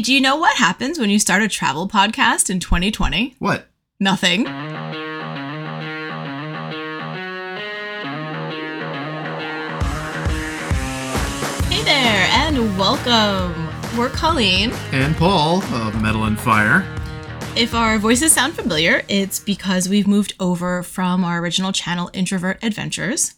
Hey, do you know what happens when you start a travel podcast in 2020? What? Nothing. Hey there, and welcome. We're Colleen. And Paul of Metal and Fire. If our voices sound familiar, it's because we've moved over from our original channel, Introvert Adventures,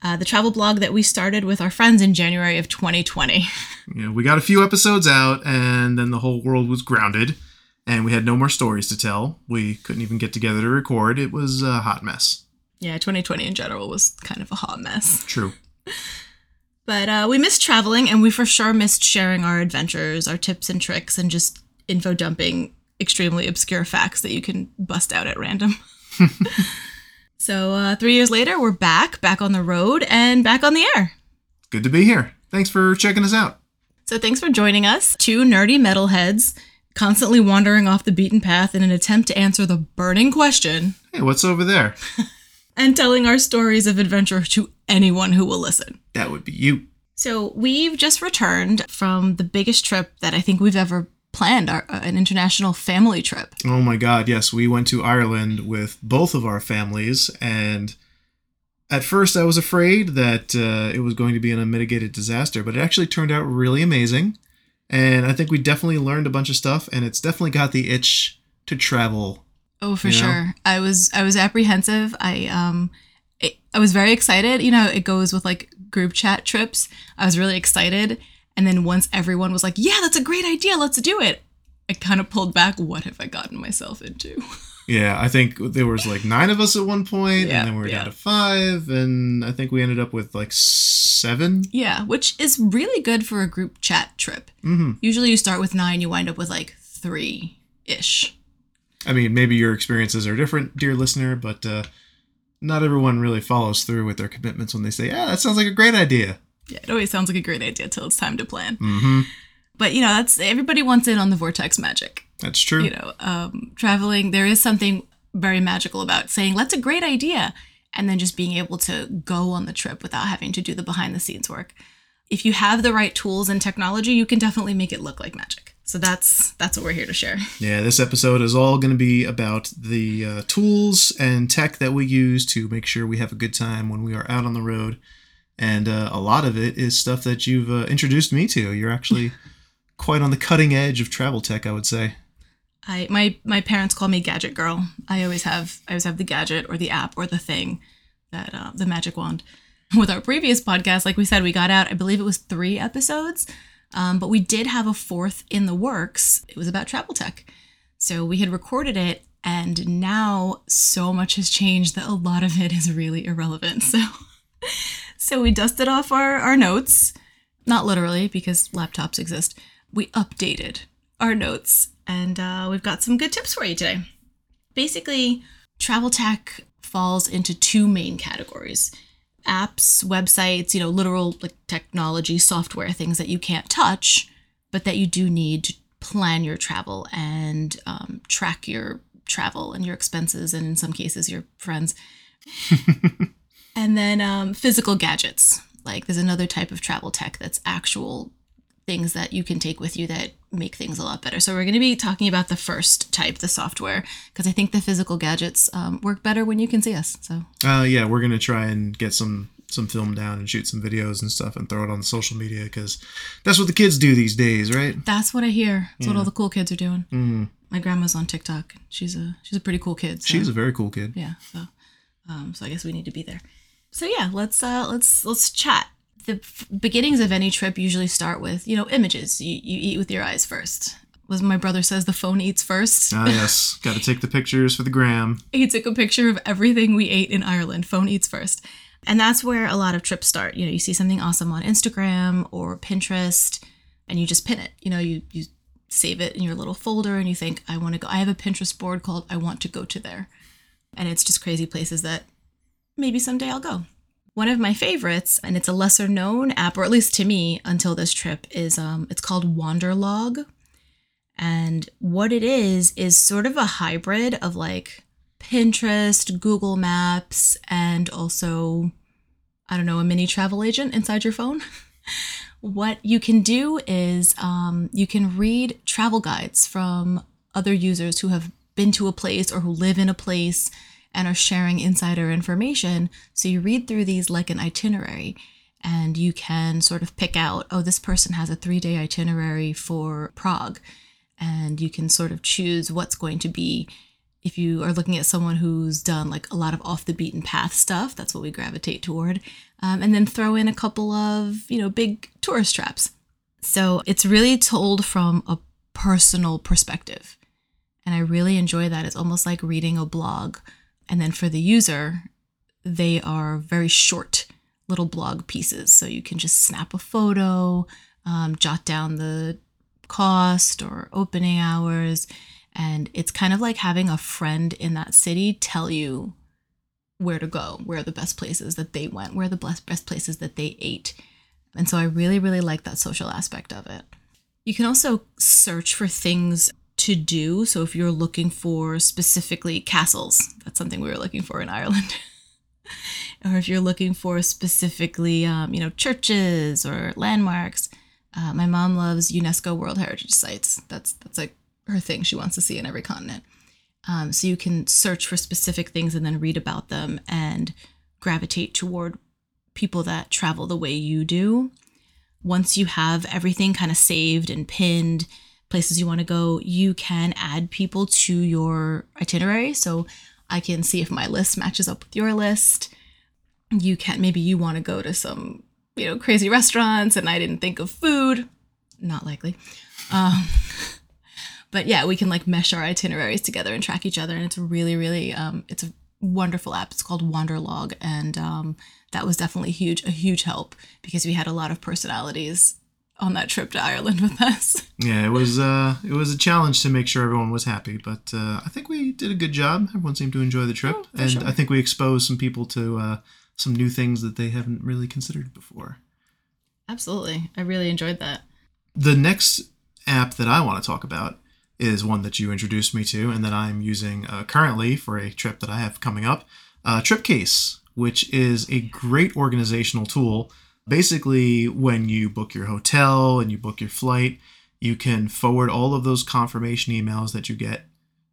uh, the travel blog that we started with our friends in January of 2020. Yeah, we got a few episodes out, and then the whole world was grounded, and we had no more stories to tell. We couldn't even get together to record. It was a hot mess. Yeah, 2020 in general was kind of a hot mess. True. But uh, we missed traveling, and we for sure missed sharing our adventures, our tips and tricks, and just info dumping extremely obscure facts that you can bust out at random. so uh, three years later, we're back, back on the road, and back on the air. Good to be here. Thanks for checking us out. So thanks for joining us, two nerdy metalheads, constantly wandering off the beaten path in an attempt to answer the burning question Hey, what's over there? and telling our stories of adventure to anyone who will listen. That would be you. So we've just returned from the biggest trip that I think we've ever planned, our, uh, an international family trip. Oh my god, yes, we went to Ireland with both of our families, and at first I was afraid that uh, it was going to be an unmitigated disaster, but it actually turned out really amazing. And I think we definitely learned a bunch of stuff, and it's definitely got the itch to travel. Oh, for You know? sure. I was I was apprehensive. I um it, I was very excited. You know, it goes with like group chat trips. I was really excited, and then once everyone was like, "Yeah, that's a great idea. Let's do it." I kind of pulled back. What have I gotten myself into? Yeah, I think there was like nine of us at one point, Yeah, and then we were yeah. down to five, and I think we ended up with like seven. yeah, which is really good for a group chat trip. hmm Usually, you start with nine, you wind up with like three ish. I mean, maybe your experiences are different, dear listener, but uh, not everyone really follows through with their commitments when they say, "Yeah, that sounds like a great idea." Yeah, it always sounds like a great idea till it's time to plan. hmm But you know, that's everybody wants in on the vortex magic. That's true. you know, um, traveling, there is something very magical about saying, that's a great idea. And then just being able to go on the trip without having to do the behind the scenes work. If you have the right tools and technology, you can definitely make it look like magic. So that's that's what we're here to share. Yeah, this episode is all going to be about the uh, tools and tech that we use to make sure we have a good time when we are out on the road. And uh, a lot of it is stuff that you've uh, introduced me to. You're actually quite on the cutting edge of travel tech, I would say. I my my parents call me gadget girl. I always have I always have the gadget or the app or the thing that uh, the magic wand. With our previous podcast, like we said, we got out. I believe it was three episodes, um, but we did have a fourth in the works. It was about travel tech, so we had recorded it, and now so much has changed that a lot of it is really irrelevant. So, so we dusted off our our notes, not literally because laptops exist. We updated our notes, and uh, we've got some good tips for you today. Basically, travel tech falls into two main categories apps, websites, you know, literal like technology, software, things that you can't touch, but that you do need to plan your travel and um, track your travel and your expenses, and in some cases, your friends. and then um, physical gadgets. Like there's another type of travel tech that's actual things that you can take with you that make things a lot better. So we're going to be talking about the first type, the software, because I think the physical gadgets um, work better when you can see us. So Uh, yeah, we're gonna try and get some some film down and shoot some videos and stuff and throw it on social media because that's what the kids do these days, right? that's what I hear. That's what all the cool kids are doing. Mm. My grandma's on TikTok. She's a she's a pretty cool kid. So. She's a very cool kid. yeah. So um, so I guess we need to be there. So yeah, let's uh, let's let's chat. The f- beginnings of any trip usually start with you know images. You you eat with your eyes first. Was my brother says the phone eats first. Ah, yes, got to take the pictures for the gram. he took a picture of everything we ate in Ireland. Phone eats first. And that's where a lot of trips start. You know, you see something awesome on Instagram or Pinterest and you just pin it. You know, you you save it in your little folder and you think, I want to go. I have a Pinterest board called I want to go to there. And it's just crazy places that maybe someday I'll go. One of my favorites, and it's a lesser known app, or at least to me until this trip, is um it's called Wanderlog. And what it is is sort of a hybrid of like Pinterest, Google Maps, and also, I don't know, a mini travel agent inside your phone. what you can do is um, you can read travel guides from other users who have been to a place or who live in a place and are sharing insider information. So you read through these like an itinerary and you can sort of pick out, oh, this person has a three day itinerary for Prague. And you can sort of choose what's going to be if you are looking at someone who's done like a lot of off the beaten path stuff, that's what we gravitate toward. Um, and then throw in a couple of, you know, big tourist traps. So it's really told from a personal perspective. And I really enjoy that. It's almost like reading a blog. And then for the user, they are very short little blog pieces. So you can just snap a photo, um, jot down the cost or opening hours and it's kind of like having a friend in that city tell you where to go, where are the best places that they went, where are the best, best places that they ate. And so I really, really like that social aspect of it. You can also search for things to do. So if you're looking for specifically castles, that's something we were looking for in Ireland. or if you're looking for specifically, um, you know, churches or landmarks. Uh, my mom loves UNESCO World Heritage Sites. That's that's like her thing she wants to see in every continent. Um, so you can search for specific things and then read about them and gravitate toward people that travel the way you do. Once you have everything kind of saved and pinned, places you want to go, you can add people to your itinerary. So I can see if my list matches up with your list. You can maybe you want to go to some, you know, crazy restaurants and I didn't think of food. Not likely. Um, but yeah, we can like mesh our itineraries together and track each other. And it's a really, really, um, it's a wonderful app. It's called Wanderlog. And um, that was definitely huge, a huge help because we had a lot of personalities on that trip to Ireland with us. Yeah, it was uh, it was a challenge to make sure everyone was happy, but uh, I think we did a good job. Everyone seemed to enjoy the trip, oh, and sure. I think we exposed some people to uh, some new things that they haven't really considered before. Absolutely, I really enjoyed that. The next app that I want to talk about is one that you introduced me to and that I'm using uh, currently for a trip that I have coming up. Uh, Tripcase, which is a great organizational tool. Basically, when you book your hotel and you book your flight, you can forward all of those confirmation emails that you get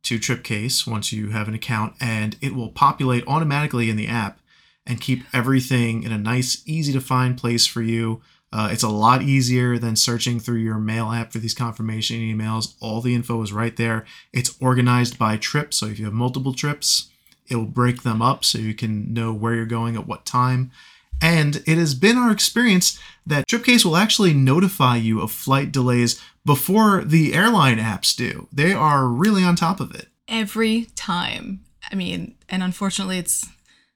to Tripcase once you have an account, and it will populate automatically in the app and keep everything in a nice, easy to find place for you uh, it's a lot easier than searching through your mail app for these confirmation emails. All the info is right there. It's organized by trip. So if you have multiple trips, it will break them up so you can know where you're going at what time. And it has been our experience that Tripcase will actually notify you of flight delays before the airline apps do. They are really on top of it. Every time. I mean, and unfortunately, it's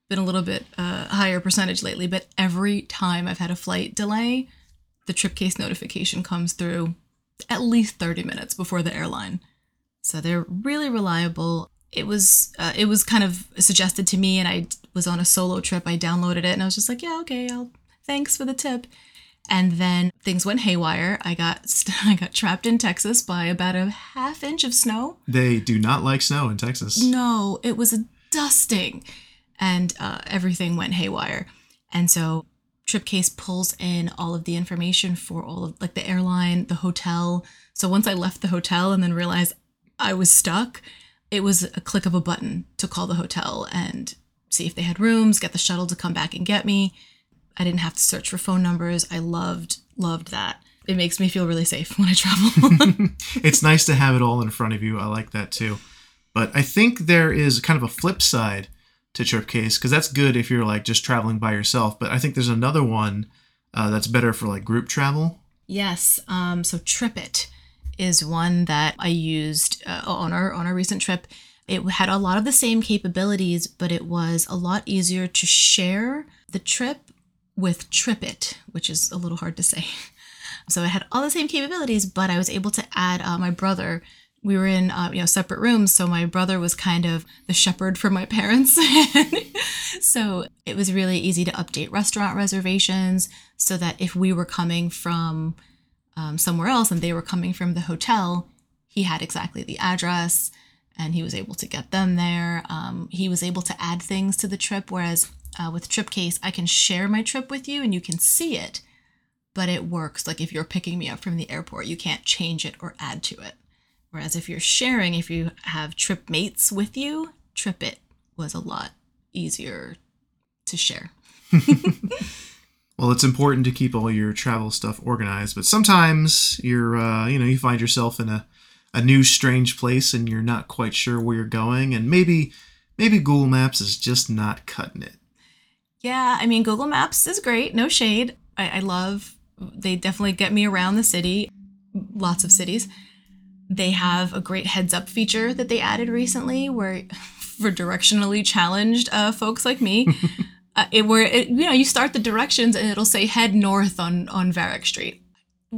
been a little bit uh, higher percentage lately, but every time I've had a flight delay, the Tripcase notification comes through at least 30 minutes before the airline. So they're really reliable. It was uh, it was kind of suggested to me, and I was on a solo trip. I downloaded it, and I was just like, yeah, okay, I'll thanks for the tip. And then things went haywire. I got st- I got trapped in Texas by about a half inch of snow. They do not like snow in Texas. No, it was a dusting and uh, everything went haywire. And so Tripcase pulls in all of the information for all of like the airline, the hotel. So once I left the hotel and then realized I was stuck, it was a click of a button to call the hotel and see if they had rooms, get the shuttle to come back and get me. I didn't have to search for phone numbers. I loved loved that. It makes me feel really safe when I travel. it's nice to have it all in front of you. I like that too. But I think there is kind of a flip side to Tripcase because that's good if you're like just traveling by yourself. But I think there's another one uh, that's better for like group travel. Yes. Um, so TripIt is one that I used uh, on our on our recent trip. It had a lot of the same capabilities, but it was a lot easier to share the trip with TripIt, which is a little hard to say. So it had all the same capabilities, but I was able to add uh, my brother we were in uh, you know separate rooms so my brother was kind of the shepherd for my parents so it was really easy to update restaurant reservations so that if we were coming from um, somewhere else and they were coming from the hotel he had exactly the address and he was able to get them there um, he was able to add things to the trip whereas uh, with tripcase i can share my trip with you and you can see it but it works. Like if you're picking me up from the airport, you can't change it or add to it. Whereas if you're sharing, if you have trip mates with you, TripIt was a lot easier to share. well, it's important to keep all your travel stuff organized, but sometimes you're, uh, you know, you find yourself in a, a new strange place and you're not quite sure where you're going, and maybe, maybe Google Maps is just not cutting it. Yeah, I mean, Google Maps is great, no shade. I, I love, they definitely get me around the city, lots of cities. They have a great heads up feature that they added recently where for directionally challenged uh, folks like me, uh, it where it, you know you start the directions and it'll say head north on on Varick Street.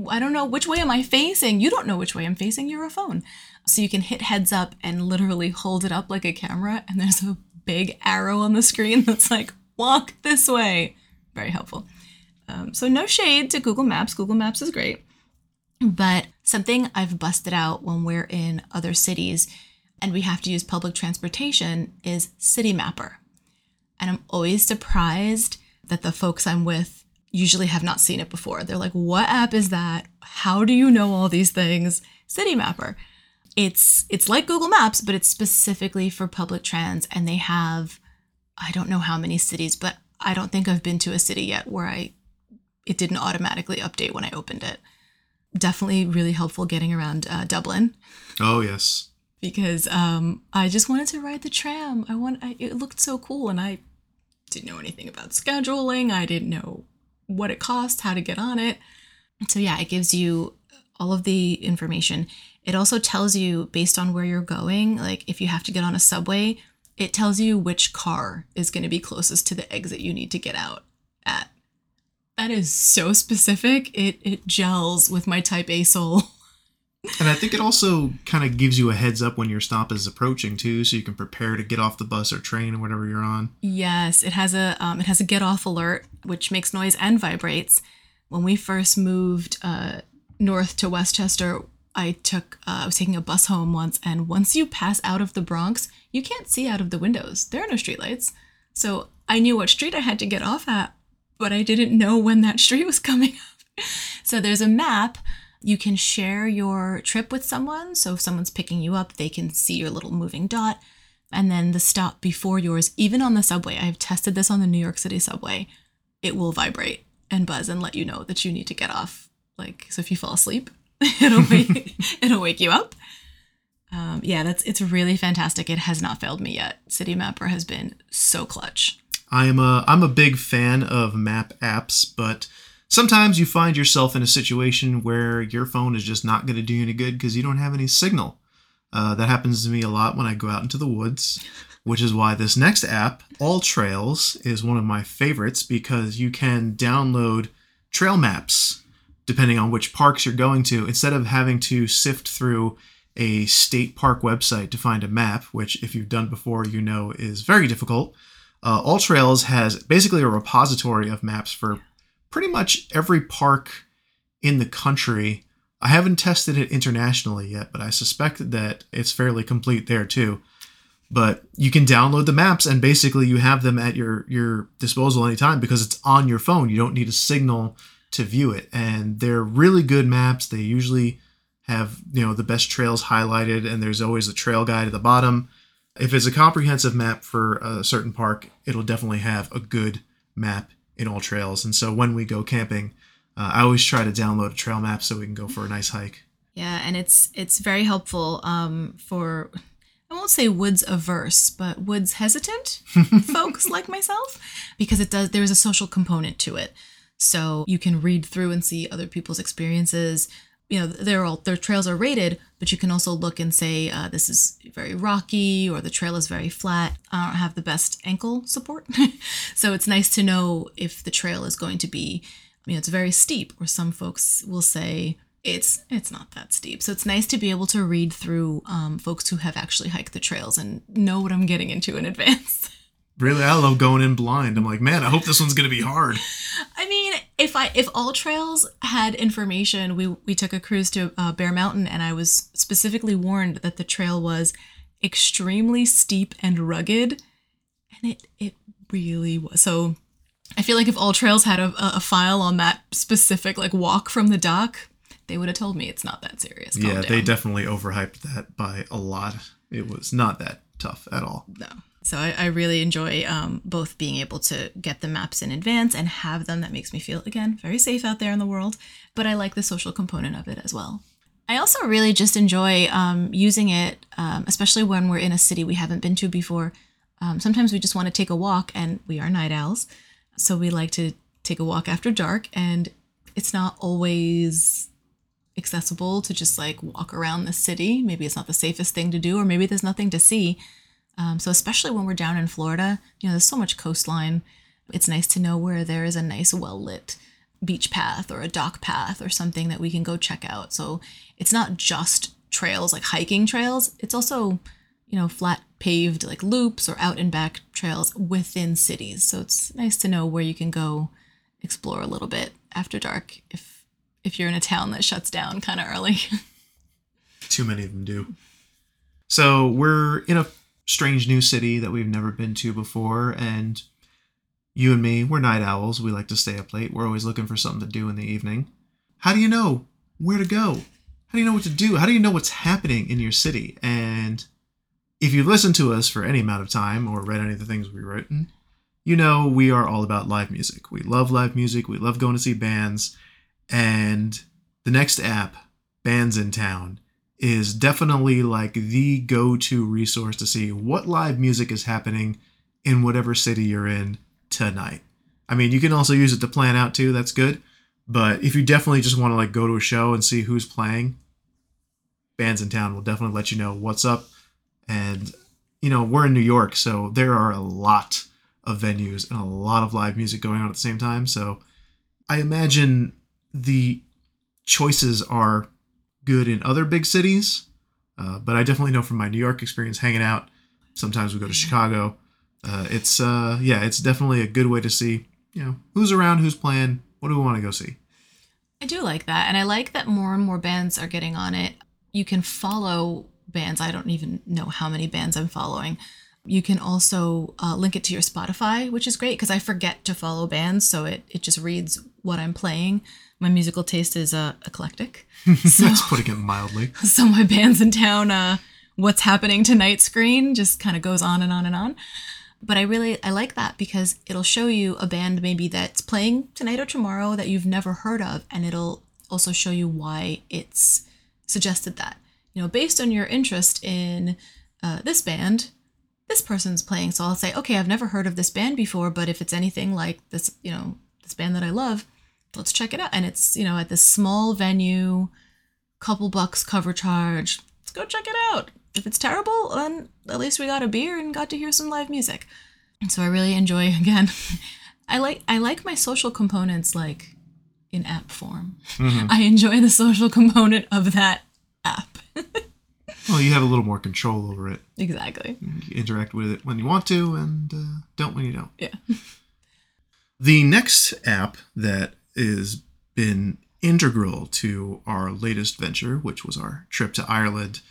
I don't know which way am I facing. You don't know which way I'm facing. You're a phone, so you can hit heads up and literally hold it up like a camera, and there's a big arrow on the screen that's like walk this way. Very helpful. Um, so no shade to Google Maps. Google Maps is great. But something I've busted out when we're in other cities and we have to use public transportation is Citymapper. And I'm always surprised that the folks I'm with usually have not seen it before. They're like, "What app is that? How do you know all these things?" City Mapper. It's it's like Google Maps, but it's specifically for public trans and they have I don't know how many cities, but I don't think I've been to a city yet where I it didn't automatically update when I opened it. Definitely really helpful getting around uh, Dublin. Oh yes because um, I just wanted to ride the tram. I want I, it looked so cool, and I didn't know anything about scheduling. I didn't know what it cost, how to get on it. So yeah, it gives you all of the information. It also tells you based on where you're going, like if you have to get on a subway, it tells you which car is going to be closest to the exit you need to get out at. That is so specific. It it gels with my type A soul. And I think it also kind of gives you a heads up when your stop is approaching too, so you can prepare to get off the bus or train or whatever you're on. Yes, it has a um, it has a get off alert which makes noise and vibrates. When we first moved uh, north to Westchester, I took uh, I was taking a bus home once, and once you pass out of the Bronx, you can't see out of the windows. There are no streetlights, so I knew what street I had to get off at, but I didn't know when that street was coming up. so there's a map you can share your trip with someone. So if someone's picking you up, they can see your little moving dot. And then the stop before yours, even on the subway, I've tested this on the New York City subway, it will vibrate and buzz and let you know that you need to get off. Like, so if you fall asleep, it'll wake, it'll wake you up. Um, yeah, that's it's really fantastic. It has not failed me yet. Citymapper has been so clutch. I'm a I'm a big fan of map apps, but Sometimes you find yourself in a situation where your phone is just not going to do you any good because you don't have any signal. Uh, that happens to me a lot when I go out into the woods, which is why this next app, All Trails, is one of my favorites because you can download trail maps depending on which parks you're going to instead of having to sift through a state park website to find a map, which, if you've done before, you know is very difficult. Uh, AllTrails has basically a repository of maps for pretty much every park in the country. I haven't tested it internationally yet, but I suspect that it's fairly complete there too. But you can download the maps and basically you have them at your your disposal anytime because it's on your phone. You don't need a signal to view it. And they're really good maps. They usually have, you know, the best trails highlighted and there's always a trail guide at the bottom. If it's a comprehensive map for a certain park, it'll definitely have a good map in all trails. And so when we go camping, uh, I always try to download a trail map so we can go for a nice hike. Yeah, and it's it's very helpful um, for I won't say woods averse, but woods hesitant folks like myself because it does there's a social component to it. So you can read through and see other people's experiences. You know, they're all their trails are rated, but you can also look and say uh, this is very rocky or the trail is very flat. I don't have the best ankle support, so it's nice to know if the trail is going to be, you know, it's very steep. Or some folks will say it's it's not that steep. So it's nice to be able to read through um, folks who have actually hiked the trails and know what I'm getting into in advance. Really, I love going in blind. I'm like, man, I hope this one's gonna be hard. I if all trails had information, we we took a cruise to uh, Bear Mountain, and I was specifically warned that the trail was extremely steep and rugged, and it it really was. So I feel like if All Trails had a, a file on that specific like walk from the dock, they would have told me it's not that serious. Calm yeah, they definitely overhyped that by a lot. It was not that tough at all. No. So I, I really enjoy um, both being able to get the maps in advance and have them. That makes me feel, again, very safe out there in the world. But I like the social component of it as well. I also really just enjoy um, using it, um, especially when we're in a city we haven't been to before. Um, sometimes we just want to take a walk, and we are night owls. So we like to take a walk after dark, and it's not always accessible to just like walk around the city. Maybe it's not the safest thing to do, or maybe there's nothing to see. Um, so especially when we're down in Florida, you know, there's so much coastline. It's nice to know where there is a nice, well lit beach path or a dock path or something that we can go check out. So it's not just trails like hiking trails. It's also, you know, flat paved like loops or out and back trails within cities. So it's nice to know where you can go explore a little bit after dark if if you're in a town that shuts down kind of early. Too many of them do. So we're in a strange new city that we've never been to before, and you and me, we're night owls. We like to stay up late. We're always looking for something to do in the evening. How do you know where to go? How do you know what to do? How do you know what's happening in your city? And if you've listened to us for any amount of time or read any of the things we've written, you know we are all about live music. We love live music. We love going to see bands. And the next app, Bands in Town, is definitely like the go to resource to see what live music is happening in whatever city you're in tonight. I mean, you can also use it to plan out too, that's good. But if you definitely just want to like go to a show and see who's playing, Bands in Town will definitely let you know what's up. And, you know, we're in New York, so there are a lot of venues and a lot of live music going on at the same time. So I imagine the choices are good in other big cities, uh, but I definitely know from my New York experience hanging out. Sometimes we go to Chicago. Uh, it's uh, yeah, it's definitely a good way to see you know who's around, who's playing, what do we want to go see. I do like that. And I like that more and more bands are getting on it. You can follow bands. I don't even know how many bands I'm following. You can also uh, link it to your Spotify, which is great because I forget to follow bands. So it, it just reads what I'm playing. My musical taste is uh, eclectic. So, That's putting it mildly. so my bands in town, uh, what's happening tonight screen just kind of goes on and on and on. But I really I like that because it'll show you a band maybe that's playing tonight or tomorrow that you've never heard of, and it'll also show you why it's suggested that. You know, based on your interest in uh, this band, this person's playing. So I'll say, okay, I've never heard of this band before, but if it's anything like this, you know, this band that I love, let's check it out. And it's you know at this small venue, couple bucks cover charge. Let's go check it out. If it's terrible, then at least we got a beer and got to hear some live music. And so I really enjoy again. I like I like my social components like in app form. I enjoy the social component of that app. Well, you have a little more control over it. exactly. You interact with it when you want to, and uh, don't when you don't. Yeah. The next app that is been integral to our latest venture, which was our trip to Ireland,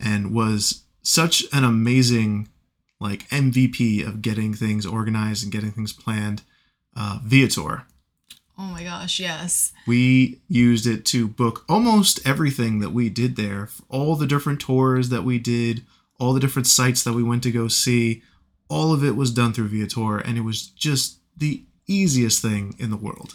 and was such an amazing like MVP of getting things organized and getting things planned, uh, Viator. Oh my gosh, yes. We used it to book almost everything that we did there, all the different tours that we did, all the different sites that we went to go see. All of it was done through Viator, and it was just the easiest thing in the world.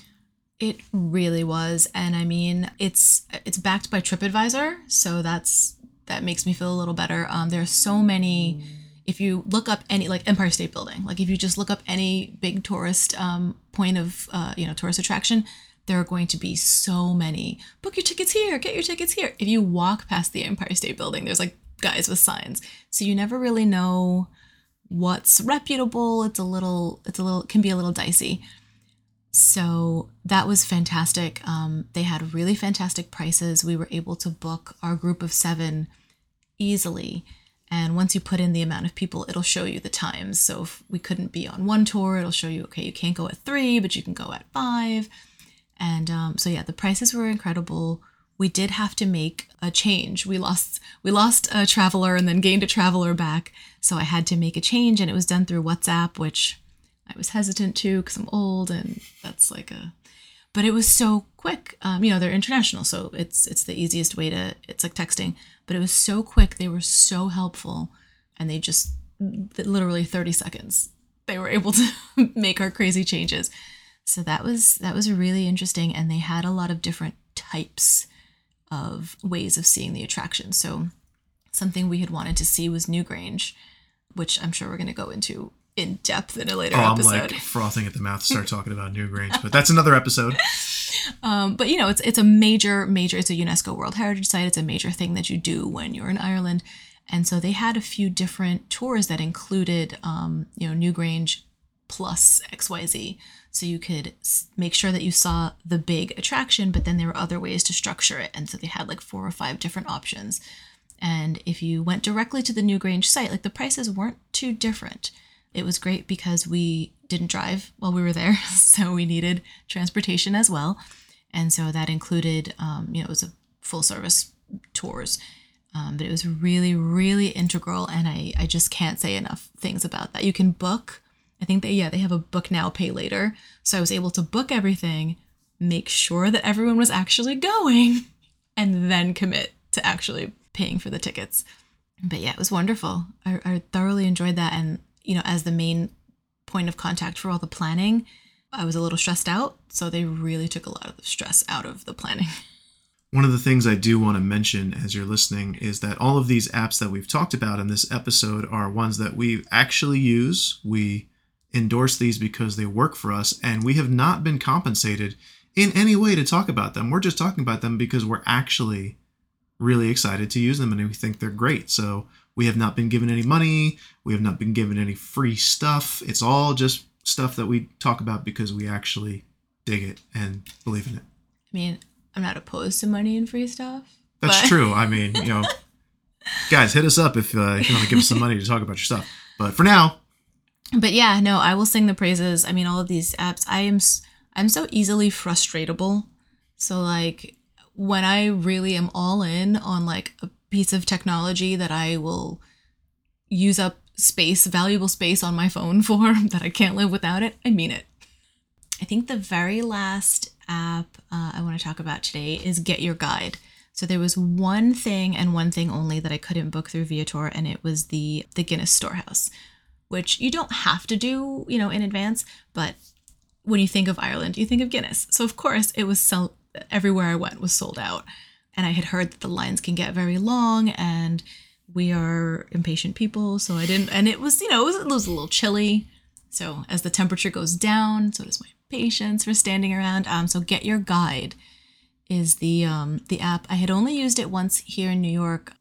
It really was, and I mean, it's it's backed by TripAdvisor, so that's that makes me feel a little better. Um, there are so many. If you look up any like Empire State Building, like if you just look up any big tourist um, point of uh, you know tourist attraction, there are going to be so many. Book your tickets here. Get your tickets here. If you walk past the Empire State Building, there's like guys with signs, so you never really know what's reputable. It's a little. It's a little. Can be a little dicey. So that was fantastic. Um, they had really fantastic prices. We were able to book our group of seven easily. And once you put in the amount of people, it'll show you the times. So if we couldn't be on one tour, it'll show you, okay, you can't go at three, but you can go at five. And um, so yeah, the prices were incredible. We did have to make a change. We lost we lost a traveler and then gained a traveler back. So I had to make a change, and it was done through WhatsApp, which I was hesitant to because I'm old and that's like a but it was so quick. Um, you know, they're international, so it's it's the easiest way to it's like texting, but it was so quick. They were so helpful and they just literally 30 seconds they were able to make our crazy changes. So that was that was really interesting and they had a lot of different types of ways of seeing the attraction. So something we had wanted to see was Newgrange, which I'm sure we're going to go into in depth in a later oh, episode. I'm like frothing at the mouth to start talking about Newgrange, but that's another episode. Um, but you know, it's it's a major, major. It's a UNESCO World Heritage Site. It's a major thing that you do when you're in Ireland, and so they had a few different tours that included, um, you know, Newgrange plus X Y Z. So you could make sure that you saw the big attraction, but then there were other ways to structure it, and so they had like four or five different options. And if you went directly to the Newgrange site, like the prices weren't too different. It was great because we didn't drive while we were there, so we needed transportation as well. And so that included, um, you know, it was a full service tours. Um, but it was really, really integral. And I, I just can't say enough things about that. You can book, I think they, yeah, they have a book now, pay later. So I was able to book everything, make sure that everyone was actually going, and then commit to actually paying for the tickets. But yeah, it was wonderful. I, I thoroughly enjoyed that. And you know, as the main point of contact for all the planning, I was a little stressed out. So they really took a lot of the stress out of the planning. One of the things I do want to mention as you're listening is that all of these apps that we've talked about in this episode are ones that we actually use. We endorse these because they work for us, and we have not been compensated in any way to talk about them. We're just talking about them because we're actually really excited to use them and we think they're great. So we have not been given any money. We have not been given any free stuff. It's all just stuff that we talk about because we actually dig it and believe in it. I mean, I'm not opposed to money and free stuff. That's but... true. I mean, you know, guys, hit us up if, uh, if you want to give us some money to talk about your stuff. But for now, but yeah, no, I will sing the praises. I mean, all of these apps, I am I'm so easily frustratable. So like when I really am all in on like a piece of technology that I will use up space, valuable space on my phone for, that I can't live without it, I mean it. I think the very last app uh, I want to talk about today is Get Your Guide. So there was one thing and one thing only that I couldn't book through Viator, and it was the the Guinness Storehouse, which you don't have to do, you know, in advance. But when you think of Ireland, you think of Guinness. So of course it was sell- everywhere I went was sold out and I had heard that the lines can get very long and we are impatient people. So I didn't, and it was, you know, it was, it was a little chilly. So as the temperature goes down, so does my patience for standing around. Um, so Get Your Guide is the um, the app. I had only used it once here in New York,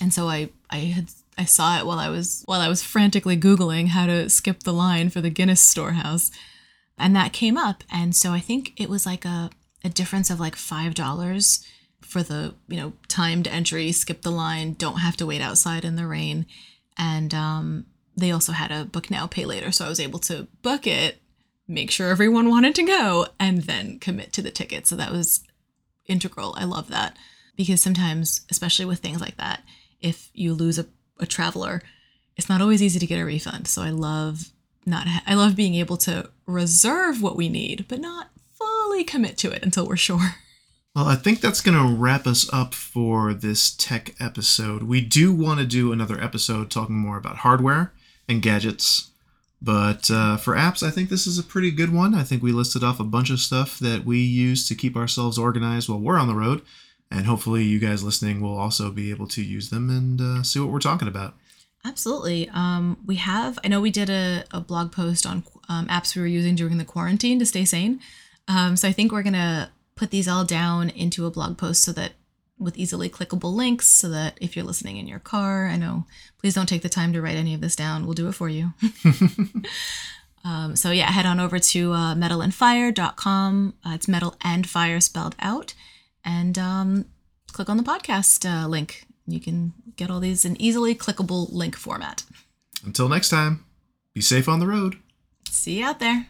and so I I had I saw it while I was while I was frantically googling how to skip the line for the Guinness Storehouse, and that came up. And so I think it was like a a difference of like five dollars for the you know timed entry skip the line don't have to wait outside in the rain. And um, they also had a book now pay later. So i was able to book it make sure everyone wanted to go and then commit to the ticket. So that was integral. I love that. Because sometimes especially with things like that if you lose a, a traveler it's not always easy to get a refund. So i love not ha- i love being able to reserve what we need but not fully commit to it until we're sure well, I think that's going to wrap us up for this tech episode. We do want to do another episode talking more about hardware and gadgets. But uh, for apps, I think this is a pretty good one. I think we listed off a bunch of stuff that we use to keep ourselves organized while we're on the road. And hopefully, you guys listening will also be able to use them and uh, see what we're talking about. Absolutely. Um, we have, I know we did a, a blog post on um, apps we were using during the quarantine to stay sane. Um, so I think we're going to put these all down into a blog post so that with easily clickable links so that if you're listening in your car, I know, please don't take the time to write any of this down. We'll do it for you. um, so yeah, head on over to uh, metalandfire.com. Uh, it's metal and fire spelled out. And um, click on the podcast uh, link. You can get all these in easily clickable link format. Until next time, be safe on the road. See you out there.